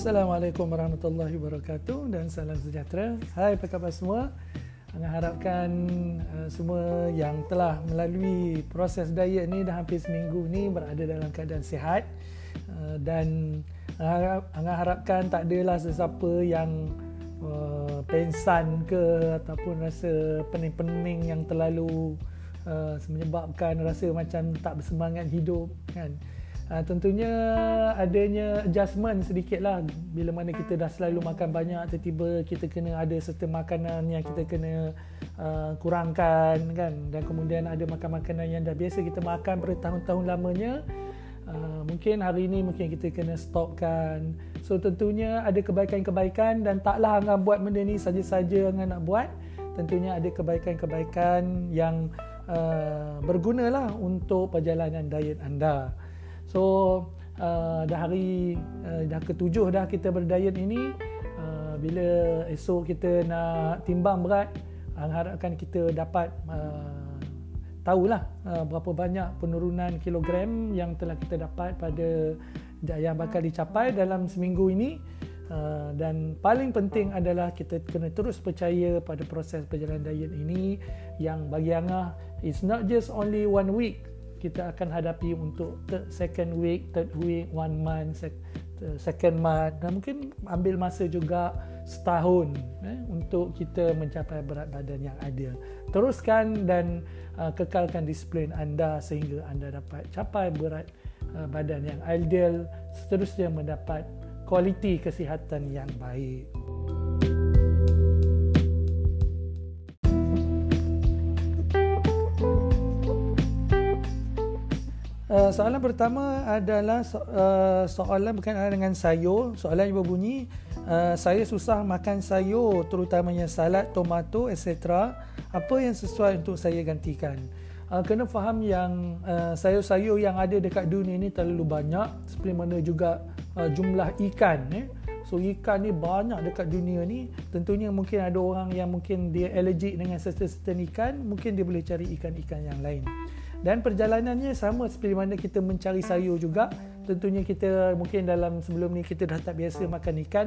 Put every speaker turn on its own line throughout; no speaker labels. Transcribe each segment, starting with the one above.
Assalamualaikum warahmatullahi wabarakatuh dan salam sejahtera. Hai apa khabar semua? Anga harapkan uh, semua yang telah melalui proses diet ni dah hampir seminggu ni berada dalam keadaan sihat uh, dan anga harapkan tak adalah sesiapa yang uh, pensan ke ataupun rasa pening-pening yang terlalu uh, menyebabkan rasa macam tak bersemangat hidup kan. Uh, tentunya adanya adjustment sedikit lah bila mana kita dah selalu makan banyak tiba-tiba kita kena ada serta makanan yang kita kena uh, kurangkan kan? Dan kemudian ada makan makanan yang dah biasa kita makan bertahun-tahun lamanya uh, mungkin hari ini mungkin kita kena stopkan. So tentunya ada kebaikan-kebaikan dan taklah angan buat benda ni saja-saja angan nak buat. Tentunya ada kebaikan-kebaikan yang uh, bergunalah untuk perjalanan diet anda So uh, dah hari uh, dah ketujuh dah kita berdiet ini uh, bila esok kita nak timbang berat harapkan kita dapat uh, tahulah uh, berapa banyak penurunan kilogram yang telah kita dapat pada yang bakal dicapai dalam seminggu ini. Uh, dan paling penting adalah kita kena terus percaya pada proses perjalanan diet ini yang bagi Angah it's not just only one week kita akan hadapi untuk third, second week, third week, one month, sec, second month dan mungkin ambil masa juga setahun eh, untuk kita mencapai berat badan yang ideal. Teruskan dan uh, kekalkan disiplin anda sehingga anda dapat capai berat uh, badan yang ideal seterusnya mendapat kualiti kesihatan yang baik. Soalan pertama adalah so, uh, soalan berkenaan dengan sayur. Soalan yang berbunyi, uh, saya susah makan sayur terutamanya salad, tomato, etc. Apa yang sesuai untuk saya gantikan? Uh, kena faham yang uh, sayur-sayur yang ada dekat dunia ini terlalu banyak. Seperti mana juga uh, jumlah ikan. Eh? So ikan ni banyak dekat dunia ni. Tentunya mungkin ada orang yang mungkin dia allergic dengan certain ikan. Mungkin dia boleh cari ikan-ikan yang lain dan perjalanannya sama seperti mana kita mencari sayur juga. Tentunya kita mungkin dalam sebelum ni kita dah tak biasa makan ikan.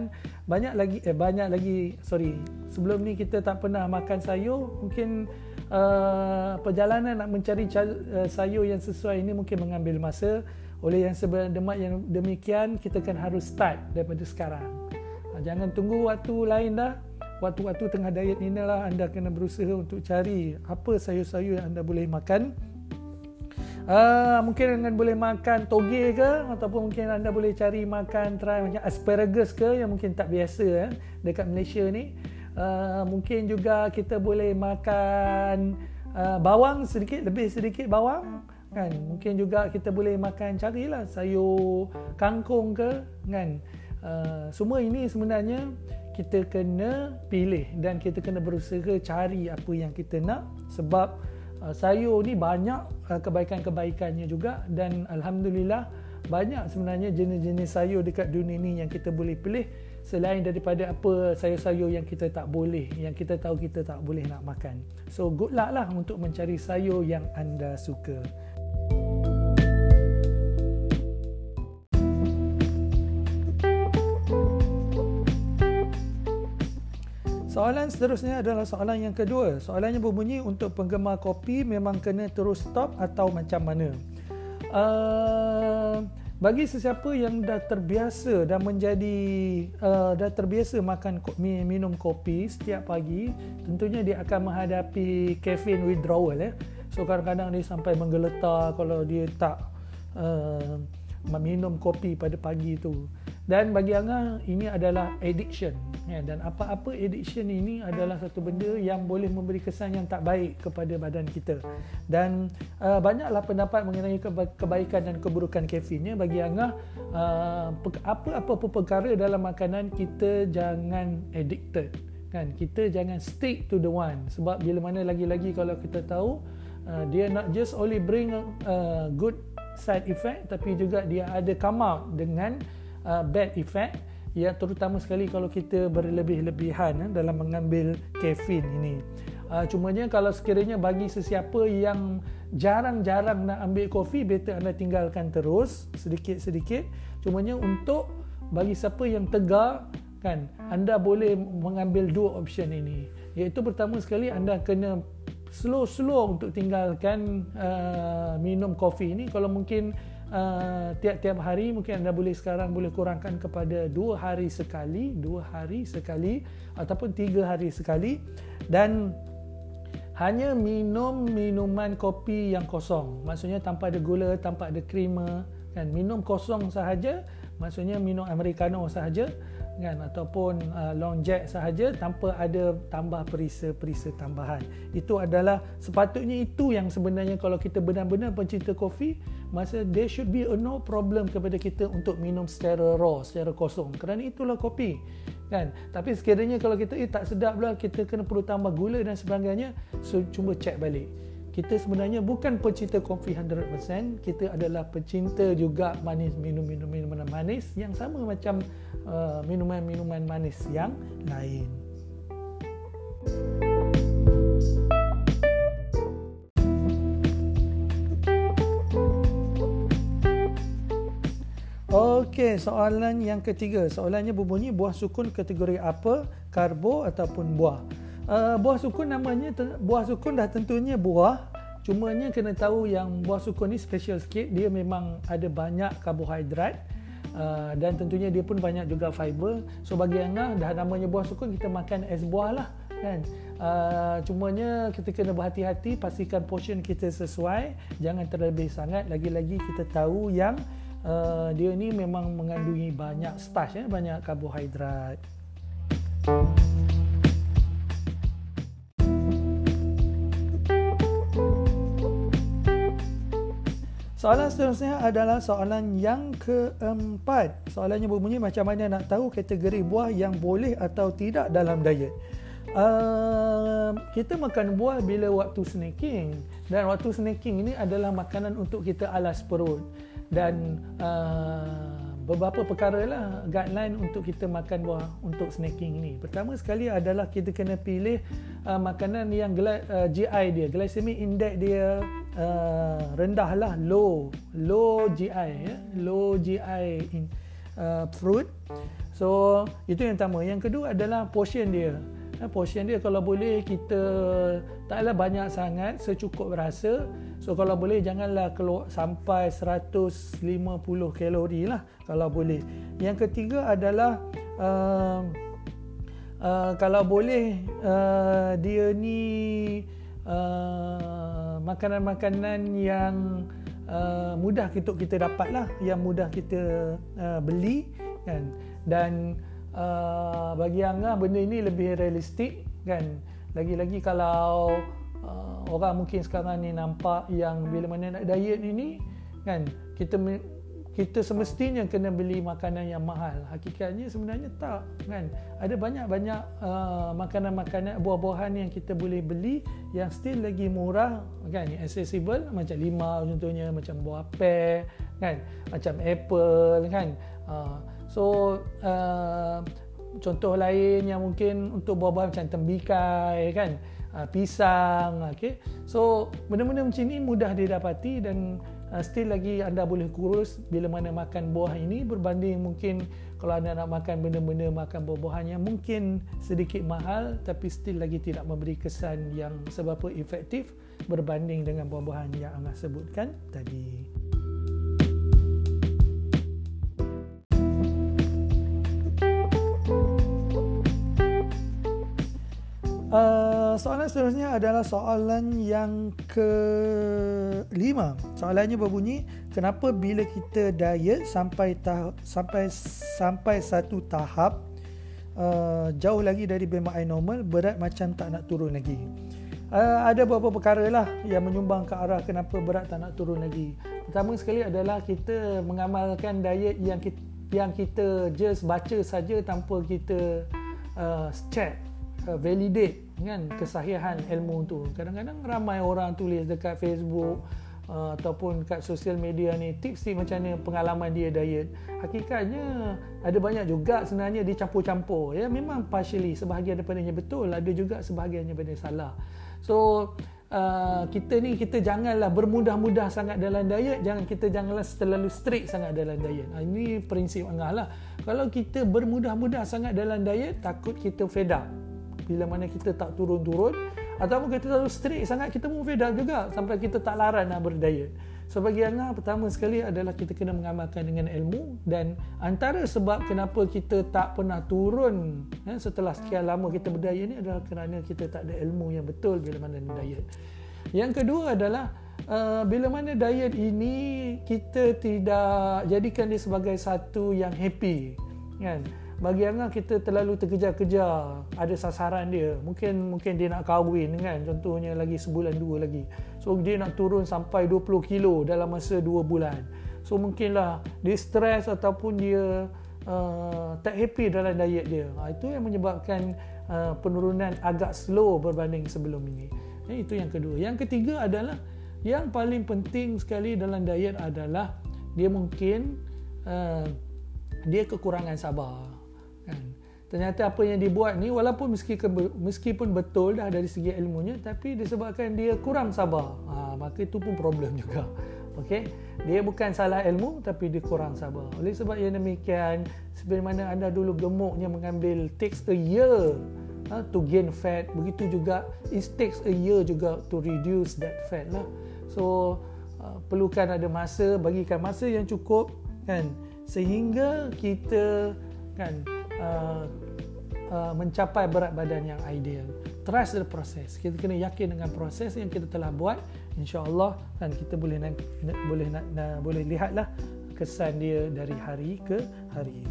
Banyak lagi eh, banyak lagi sorry. Sebelum ni kita tak pernah makan sayur mungkin uh, perjalanan nak mencari uh, sayur yang sesuai ini mungkin mengambil masa. Oleh yang sebenarnya yang demikian kita kan harus start daripada sekarang. Uh, jangan tunggu waktu lain dah. Waktu-waktu tengah diet inilah anda kena berusaha untuk cari apa sayur-sayur yang anda boleh makan Uh, mungkin anda boleh makan toge ke ataupun mungkin anda boleh cari makan try macam asparagus ke yang mungkin tak biasa eh, dekat Malaysia ni. Uh, mungkin juga kita boleh makan uh, bawang sedikit lebih sedikit bawang kan. Mungkin juga kita boleh makan carilah sayur kangkung ke kan. Uh, semua ini sebenarnya kita kena pilih dan kita kena berusaha cari apa yang kita nak sebab Uh, sayur ni banyak uh, kebaikan-kebaikannya juga dan alhamdulillah banyak sebenarnya jenis-jenis sayur dekat dunia ni yang kita boleh pilih selain daripada apa sayur-sayur yang kita tak boleh yang kita tahu kita tak boleh nak makan. So good luck lah untuk mencari sayur yang anda suka. Soalan seterusnya adalah soalan yang kedua. Soalannya berbunyi untuk penggemar kopi memang kena terus stop atau macam mana? Uh, bagi sesiapa yang dah terbiasa dan menjadi uh, dah terbiasa makan minum kopi setiap pagi, tentunya dia akan menghadapi caffeine withdrawal ya. So kadang-kadang dia sampai menggeletar kalau dia tak uh, minum kopi pada pagi itu. Dan bagi Angah ini adalah addiction ya, dan apa-apa addiction ini adalah satu benda yang boleh memberi kesan yang tak baik kepada badan kita. Dan uh, banyaklah pendapat mengenai kebaikan dan keburukan kafeinnya bagi Angah uh, apa-apa perkara dalam makanan kita jangan addicted kan. Kita jangan stick to the one. Sebab bila mana lagi-lagi kalau kita tahu uh, dia not just only bring uh, good side effect tapi juga dia ada come out dengan uh, bad effect ya terutama sekali kalau kita berlebih-lebihan uh, dalam mengambil kafein ini. Uh, cumanya kalau sekiranya bagi sesiapa yang jarang-jarang nak ambil kopi better anda tinggalkan terus sedikit-sedikit. Cumanya untuk bagi siapa yang tegar kan anda boleh mengambil dua option ini iaitu pertama sekali anda kena slow-slow untuk tinggalkan uh, minum kopi ini kalau mungkin uh, tiap-tiap hari mungkin anda boleh sekarang boleh kurangkan kepada dua hari sekali dua hari sekali ataupun tiga hari sekali. Dan hanya minum minuman kopi yang kosong. Maksudnya tanpa ada gula tanpa ada krema kan? Minum kosong sahaja maksudnya minum americano sahaja kan? Ataupun uh, long jack sahaja tanpa ada tambah perisa-perisa tambahan. Itu adalah sepatutnya itu yang sebenarnya kalau kita benar-benar pencinta kopi masa there should be a no problem kepada kita untuk minum secara raw secara kosong. Kerana itulah kopi kan? Tapi sekiranya kalau kita eh tak sedap lah kita kena perlu tambah gula dan sebagainya so cuba check balik. Kita sebenarnya bukan pencinta kopi 100% kita adalah pencinta juga manis minum-minum minuman manis yang sama macam uh, minuman-minuman manis yang lain Okey, soalan yang ketiga. Soalannya berbunyi buah sukun kategori apa? Karbo ataupun buah? uh, buah sukun namanya buah sukun dah tentunya buah cumanya kena tahu yang buah sukun ni special sikit dia memang ada banyak karbohidrat uh, dan tentunya dia pun banyak juga fiber so bagi Angah dah namanya buah sukun kita makan es buah lah kan uh, cumanya kita kena berhati-hati pastikan portion kita sesuai jangan terlebih sangat lagi-lagi kita tahu yang uh, dia ni memang mengandungi banyak starch ya banyak karbohidrat Soalan seterusnya adalah soalan yang keempat. Soalannya berbunyi macam mana nak tahu kategori buah yang boleh atau tidak dalam diet. Uh, kita makan buah bila waktu snacking dan waktu snacking ini adalah makanan untuk kita alas perut dan uh, beberapa perkara lah guideline untuk kita makan buah untuk snacking ni. Pertama sekali adalah kita kena pilih uh, makanan yang uh, GI dia, glycemic index dia uh, rendah lah, low, low GI, ya? low GI in uh, fruit. So itu yang pertama. Yang kedua adalah portion dia. Uh, portion dia kalau boleh kita taklah banyak sangat, secukup rasa. So kalau boleh janganlah keluar sampai 150 kalori lah kalau boleh. Yang ketiga adalah uh, uh, kalau boleh uh, dia ni uh, makanan-makanan yang uh, mudah kita kita dapat lah, yang mudah kita uh, beli kan. Dan uh, bagi Angah benda ini lebih realistik kan. Lagi-lagi kalau uh, orang mungkin sekarang ni nampak yang bila mana nak diet ini kan? Kita kita semestinya kena beli makanan yang mahal. Hakikatnya sebenarnya tak kan? Ada banyak-banyak uh, makanan-makanan buah-buahan yang kita boleh beli yang still lagi murah kan? Accessible macam lima contohnya macam buah pear kan? Macam apple kan? Uh, so uh, contoh lain yang mungkin untuk buah-buahan macam tembikai kan uh, pisang okey so benda-benda macam ni mudah didapati dan uh, still lagi anda boleh kurus bila mana makan buah ini berbanding mungkin kalau anda nak makan benda-benda makan buah-buahan yang mungkin sedikit mahal tapi still lagi tidak memberi kesan yang seberapa efektif berbanding dengan buah-buahan yang anda sebutkan tadi. Uh, soalan seterusnya adalah soalan yang kelima. Soalannya berbunyi, kenapa bila kita diet sampai tahap sampai sampai satu tahap uh, jauh lagi dari BMI normal, berat macam tak nak turun lagi. Uh, ada beberapa perkara lah yang menyumbang ke arah kenapa berat tak nak turun lagi. Pertama sekali adalah kita mengamalkan diet yang kita, yang kita just baca saja tanpa kita uh, check uh, validate kan kesahihan ilmu tu. Kadang-kadang ramai orang tulis dekat Facebook uh, ataupun kat sosial media ni tips ni macam mana pengalaman dia diet. Hakikatnya ada banyak juga sebenarnya dicampur-campur ya. Memang partially sebahagian daripadanya betul ada juga sebahagiannya benda salah. So uh, kita ni kita janganlah bermudah-mudah sangat dalam diet jangan kita janganlah terlalu strict sangat dalam diet. Uh, ini prinsip angah lah. Kalau kita bermudah-mudah sangat dalam diet takut kita fed up bila mana kita tak turun-turun ataupun kita terlalu strict sangat kita pun fed juga sampai kita tak laran nak berdiet So bagi Angah pertama sekali adalah kita kena mengamalkan dengan ilmu dan antara sebab kenapa kita tak pernah turun ya, setelah sekian lama kita berdaya ni adalah kerana kita tak ada ilmu yang betul bila mana diet. Yang kedua adalah uh, bila mana diet ini kita tidak jadikan dia sebagai satu yang happy kan bagi Angah kita terlalu terkejar-kejar. Ada sasaran dia. Mungkin mungkin dia nak kahwin kan? Contohnya lagi sebulan dua lagi. So dia nak turun sampai 20 kilo dalam masa dua bulan. So mungkinlah dia stres ataupun dia uh, tak happy dalam diet dia. Ha, itu yang menyebabkan uh, penurunan agak slow berbanding sebelum ini. Eh, itu yang kedua. Yang ketiga adalah yang paling penting sekali dalam diet adalah dia mungkin uh, dia kekurangan sabar ternyata apa yang dibuat ni walaupun meskipun betul dah dari segi ilmunya tapi disebabkan dia kurang sabar. Ha, maka itu pun problem juga. Okey? Dia bukan salah ilmu tapi dia kurang sabar. Oleh sebab yang demikian seperti mana anda dulu gemuknya mengambil takes a year ha, to gain fat begitu juga it takes a year juga to reduce that fat lah. So uh, perlukan ada masa bagikan masa yang cukup kan? Sehingga kita kan uh, uh, mencapai berat badan yang ideal. Trust the process. Kita kena yakin dengan proses yang kita telah buat. InsyaAllah dan kita boleh nak, boleh nak, nak, boleh lihatlah kesan dia dari hari ke hari.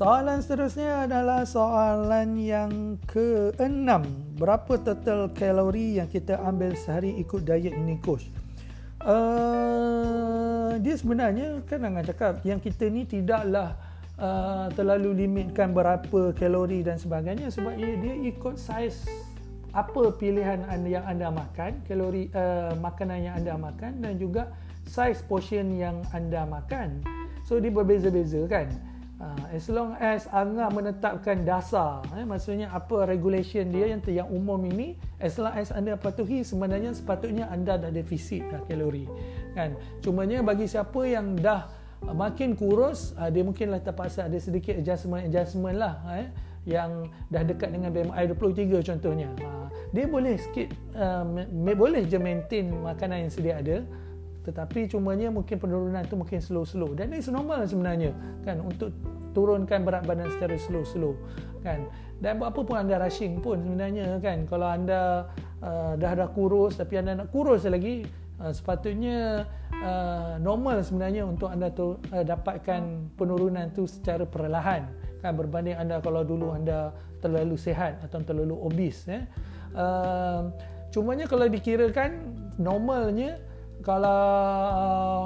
Soalan seterusnya adalah soalan yang keenam. Berapa total kalori yang kita ambil sehari ikut diet ini, Coach? Uh, dia sebenarnya kan Angan cakap yang kita ni tidaklah uh, terlalu limitkan berapa kalori dan sebagainya sebab dia, dia ikut saiz apa pilihan anda yang anda makan, kalori uh, makanan yang anda makan dan juga saiz portion yang anda makan. So dia berbeza-beza kan. Uh, as long as Angah menetapkan dasar eh, maksudnya apa regulation dia yang yang umum ini as long as anda patuhi sebenarnya sepatutnya anda dah defisit dah kalori kan? Cumanya bagi siapa yang dah makin kurus uh, dia mungkinlah terpaksa ada sedikit adjustment adjustment lah eh, yang dah dekat dengan BMI 23 contohnya. Uh, dia boleh sikit uh, boleh je maintain makanan yang sedia ada tetapi cumanya mungkin penurunan tu mungkin slow-slow. Dan ini normal sebenarnya kan untuk turunkan berat badan secara slow-slow kan. Dan buat apa pun anda rushing pun sebenarnya kan. Kalau anda uh, dah dah kurus tapi anda nak kurus lagi uh, sepatutnya uh, normal sebenarnya untuk anda tu uh, dapatkan penurunan tu secara perlahan kan. Berbanding anda kalau dulu anda terlalu sehat atau terlalu obes ya uh, cumanya kalau dikirakan normalnya kalau uh,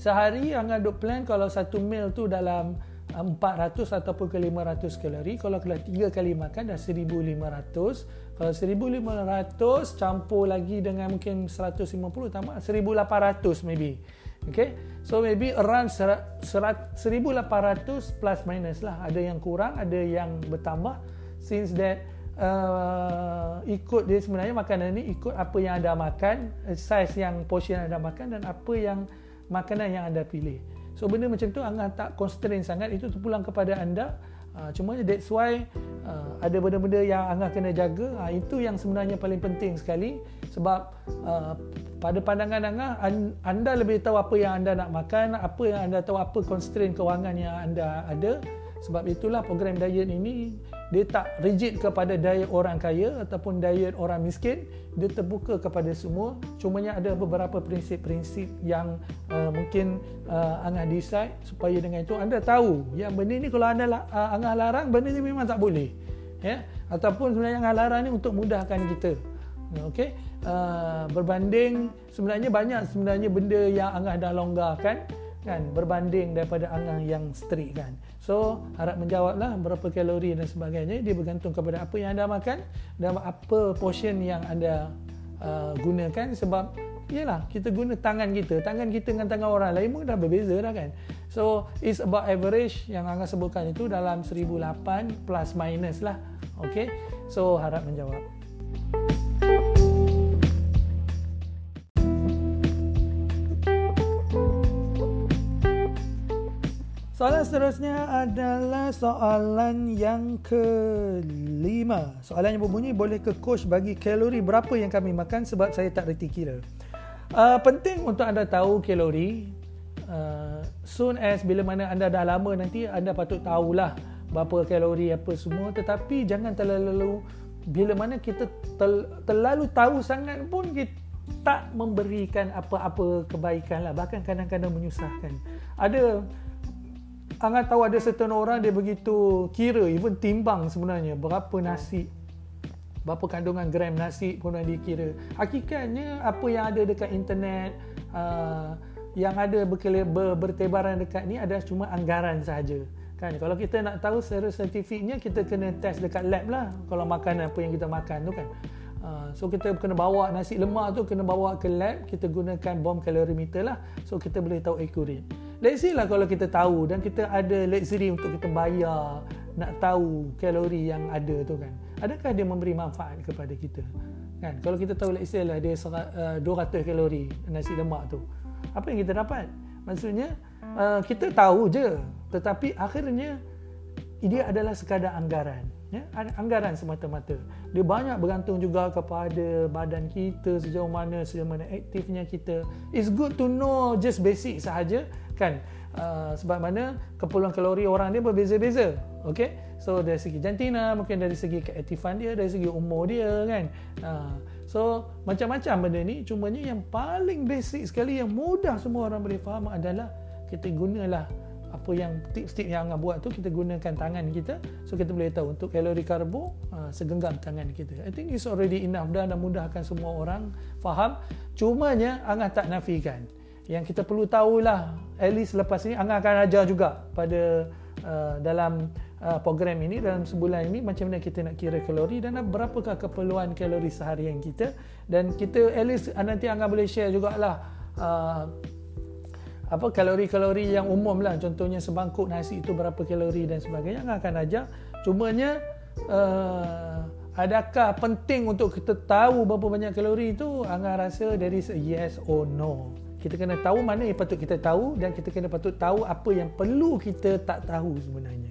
sehari Angah duk plan kalau satu meal tu dalam 400 uh, ataupun ke 500 kalori. Kalau kalau tiga kali makan dah 1500 kalau 1500 campur lagi dengan mungkin 150 tambah 1800 maybe. Okay? So maybe around 1800 plus minus lah. Ada yang kurang ada yang bertambah. Since that uh, ikut dia sebenarnya makanan ni ikut apa yang anda makan, uh, size yang portion anda makan dan apa yang makanan yang anda pilih. So benda macam tu anda tak constrain sangat itu terpulang kepada anda. Uh, cuma that's why uh, ada benda-benda yang anda kena jaga. Uh, itu yang sebenarnya paling penting sekali sebab uh, pada pandangan anda anda lebih tahu apa yang anda nak makan, apa yang anda tahu apa constraint kewangan yang anda ada. Sebab itulah program diet ini dia tak rigid kepada diet orang kaya ataupun diet orang miskin. Dia terbuka kepada semua. Cumanya ada beberapa prinsip-prinsip yang uh, mungkin uh, Angah decide supaya dengan itu anda tahu yang benda ni kalau anda uh, Angah larang benda ni memang tak boleh. Ya? Ataupun sebenarnya Angah larang ni untuk mudahkan kita. Okey? Uh, berbanding sebenarnya banyak sebenarnya benda yang Angah dah longgarkan kan berbanding daripada Angah yang strict kan So harap menjawablah berapa kalori dan sebagainya dia bergantung kepada apa yang anda makan dan apa portion yang anda uh, gunakan sebab Yalah, kita guna tangan kita. Tangan kita dengan tangan orang lain pun dah berbeza dah kan. So, it's about average yang Angah sebutkan itu dalam 1008 plus minus lah. Okay. So, harap menjawab. Soalan seterusnya adalah soalan yang kelima. Soalan yang berbunyi, boleh ke coach bagi kalori berapa yang kami makan sebab saya tak reti kira. Uh, penting untuk anda tahu kalori. Uh, soon as bila mana anda dah lama nanti, anda patut tahulah berapa kalori apa semua. Tetapi jangan terlalu, bila mana kita tel, terlalu tahu sangat pun kita tak memberikan apa-apa kebaikan lah. Bahkan kadang-kadang menyusahkan. Ada Angah tahu ada certain orang dia begitu kira even timbang sebenarnya berapa nasi berapa kandungan gram nasi pun dia kira. Hakikatnya apa yang ada dekat internet uh, yang ada bertebaran dekat ni adalah cuma anggaran sahaja. Kan kalau kita nak tahu secara saintifiknya kita kena test dekat lab lah kalau makan apa yang kita makan tu kan. Uh, so kita kena bawa nasi lemak tu kena bawa ke lab kita gunakan bom kalorimeter lah so kita boleh tahu accurate let's say lah kalau kita tahu dan kita ada luxury untuk kita bayar nak tahu kalori yang ada tu kan adakah dia memberi manfaat kepada kita? Kan? Kalau kita tahu let's say lah dia uh, 200 kalori nasi lemak tu apa yang kita dapat? Maksudnya uh, kita tahu je tetapi akhirnya dia adalah sekadar anggaran ya anggaran semata-mata. Dia banyak bergantung juga kepada badan kita sejauh mana sejauh mana aktifnya kita. It's good to know just basic sahaja kan? Uh, sebab mana keperluan kalori orang dia berbeza-beza okey so dari segi jantina mungkin dari segi keaktifan dia dari segi umur dia kan? Uh, so macam-macam benda ni. Cumanya yang paling basic sekali yang mudah semua orang boleh faham adalah kita gunalah apa yang tips-tips yang Angah buat tu kita gunakan tangan kita. So kita boleh tahu untuk kalori karbo uh, segenggam tangan kita. I think it's already enough dah dan mudahkan semua orang faham. Cumanya Angah tak nafikan. Yang kita perlu tahulah at least lepas ni Angah akan ajar juga pada uh, dalam uh, program ini dalam sebulan ini macam mana kita nak kira kalori dan berapakah keperluan kalori seharian kita. Dan kita at least nanti Angah boleh share jugalah uh, apa kalori-kalori yang umum lah. Contohnya sebangkuk nasi itu berapa kalori dan sebagainya. Yang akan ajar cumanya uh, adakah penting untuk kita tahu berapa banyak kalori itu? Angah rasa dari yes or no. Kita kena tahu mana yang patut kita tahu dan kita kena patut tahu apa yang perlu kita tak tahu sebenarnya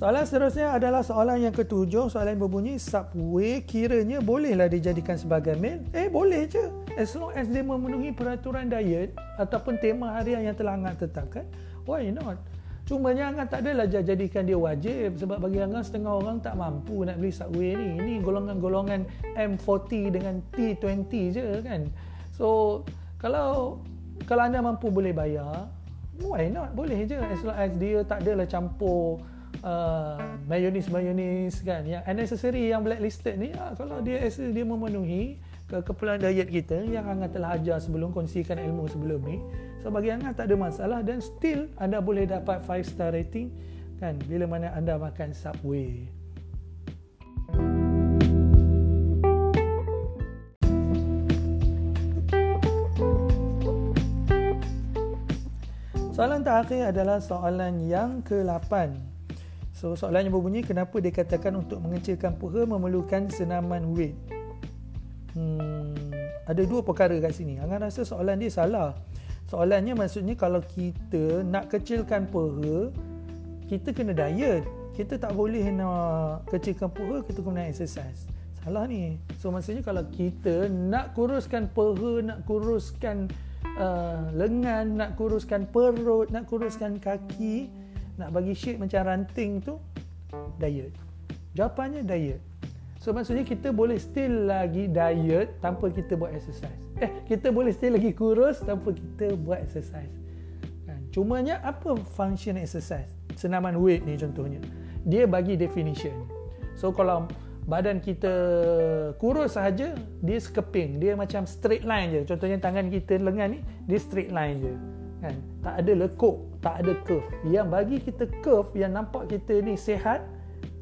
Soalan seterusnya adalah soalan yang ketujuh. Soalan yang berbunyi, Subway kiranya bolehlah dijadikan sebagai meal? Eh, boleh je. As long as dia memenuhi peraturan diet ataupun tema harian yang telah Angah tetapkan, why not? Cuma jangan tak adalah jadikan dia wajib sebab bagi Angah setengah orang tak mampu nak beli Subway ni. Ini golongan-golongan M40 dengan T20 je kan. So kalau kalau anda mampu boleh bayar, why not? Boleh je as long as dia tak adalah campur uh, mayonis-mayonis kan. Yang unnecessary yang blacklisted ni, uh, kalau dia dia memenuhi ke keperluan diet kita yang Angah telah ajar sebelum kongsikan ilmu sebelum ni so bagi Angah tak ada masalah dan still anda boleh dapat 5 star rating kan bila mana anda makan Subway Soalan terakhir adalah soalan yang ke-8. So soalannya berbunyi kenapa dikatakan untuk mengecilkan puha memerlukan senaman weight? hmm, ada dua perkara kat sini. Angan rasa soalan dia salah. Soalannya maksudnya kalau kita nak kecilkan peha, kita kena diet. Kita tak boleh nak kecilkan peha, kita kena exercise. Salah ni. So maksudnya kalau kita nak kuruskan peha, nak kuruskan uh, lengan, nak kuruskan perut, nak kuruskan kaki, nak bagi shape macam ranting tu, diet. Jawapannya diet. So maksudnya kita boleh still lagi diet tanpa kita buat exercise. Eh, kita boleh still lagi kurus tanpa kita buat exercise. Kan? Cumanya apa function exercise? Senaman weight ni contohnya. Dia bagi definition. So kalau badan kita kurus sahaja, dia sekeping. Dia macam straight line je. Contohnya tangan kita lengan ni, dia straight line je. Kan? Tak ada lekuk, tak ada curve. Yang bagi kita curve yang nampak kita ni sehat,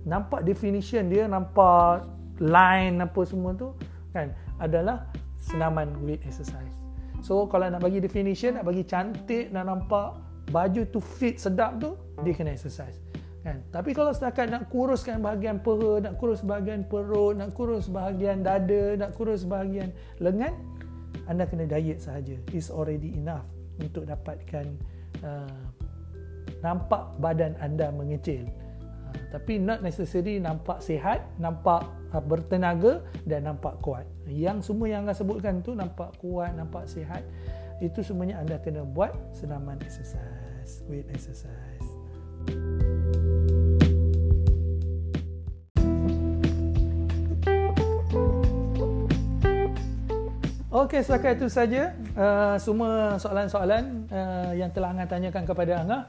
nampak definition dia nampak line apa semua tu kan? Adalah senaman weight exercise. So kalau nak bagi definition nak bagi cantik nak nampak baju tu fit sedap tu dia kena exercise. Kan? Tapi kalau setakat nak kuruskan bahagian peha nak kurus bahagian perut nak kurus bahagian dada nak kurus bahagian lengan anda kena diet sahaja. Is already enough untuk dapatkan uh, nampak badan anda mengecil tapi not necessary nampak sihat, nampak uh, bertenaga dan nampak kuat. Yang semua yang anda sebutkan tu nampak kuat, nampak sihat, itu semuanya anda kena buat senaman exercise, weight exercise. Okey, setakat itu saja uh, semua soalan-soalan uh, yang telah Angah tanyakan kepada Angah.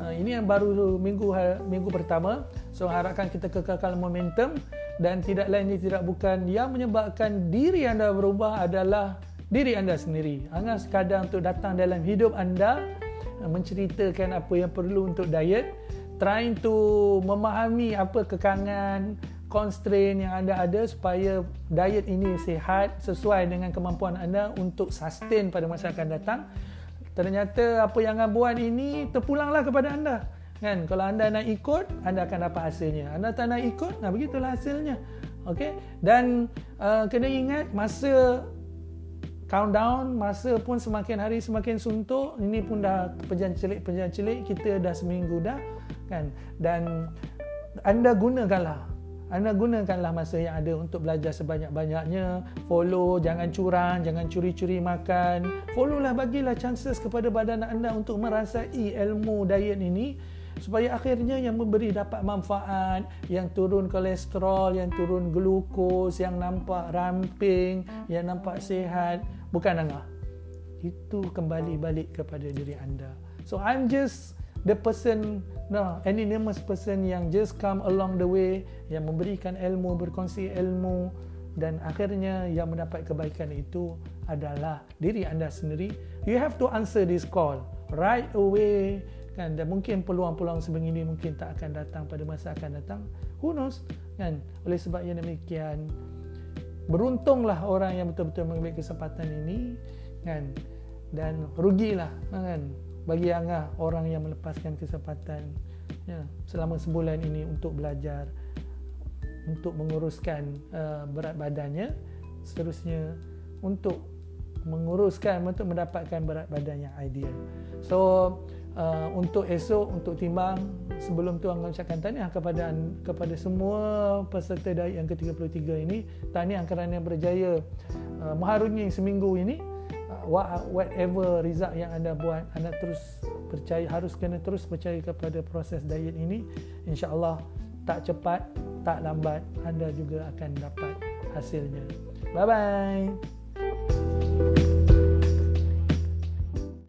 Uh, ini yang baru minggu ha, minggu pertama. So harapkan kita kekalkan momentum dan tidak lain ini tidak bukan yang menyebabkan diri anda berubah adalah diri anda sendiri. Anda sekadar untuk datang dalam hidup anda uh, menceritakan apa yang perlu untuk diet, trying to memahami apa kekangan, constraint yang anda ada supaya diet ini sihat sesuai dengan kemampuan anda untuk sustain pada masa akan datang. Ternyata apa yang anda buat ini terpulanglah kepada anda. Kan? Kalau anda nak ikut anda akan dapat hasilnya. Anda tak nak ikut nah begitulah hasilnya. Okey? Dan uh, kena ingat masa countdown masa pun semakin hari semakin suntuk ini pun dah pejan celik pejan celik kita dah seminggu dah kan? Dan anda gunakanlah anda gunakanlah masa yang ada untuk belajar sebanyak-banyaknya. Follow, jangan curang, jangan curi-curi makan. Follow lah, bagilah chances kepada badan anda untuk merasai ilmu diet ini supaya akhirnya yang memberi dapat manfaat, yang turun kolesterol, yang turun glukos, yang nampak ramping, yang nampak sihat, bukan anda. Itu kembali balik kepada diri anda. So I'm just the person no anonymous person yang just come along the way yang memberikan ilmu berkongsi ilmu dan akhirnya yang mendapat kebaikan itu adalah diri anda sendiri. You have to answer this call right away. Kan dan mungkin peluang-peluang sebegini mungkin tak akan datang pada masa akan datang. Who knows? Kan oleh sebab yang demikian. Beruntunglah orang yang betul-betul mengambil kesempatan ini. Kan dan rugilah. Kan bagi Angah orang yang melepaskan kesempatan ya, selama sebulan ini untuk belajar untuk menguruskan uh, berat badannya seterusnya untuk menguruskan untuk mendapatkan berat badan yang ideal. So uh, untuk esok untuk timbang sebelum tu Angah ucapkan tahniah kepada kepada semua peserta diet yang ke-33 ini tahniah kerana berjaya uh, mengharungi seminggu ini whatever result yang anda buat anda terus percaya harus kena terus percaya kepada proses diet ini. insya-Allah tak cepat tak lambat anda juga akan dapat hasilnya. Bye bye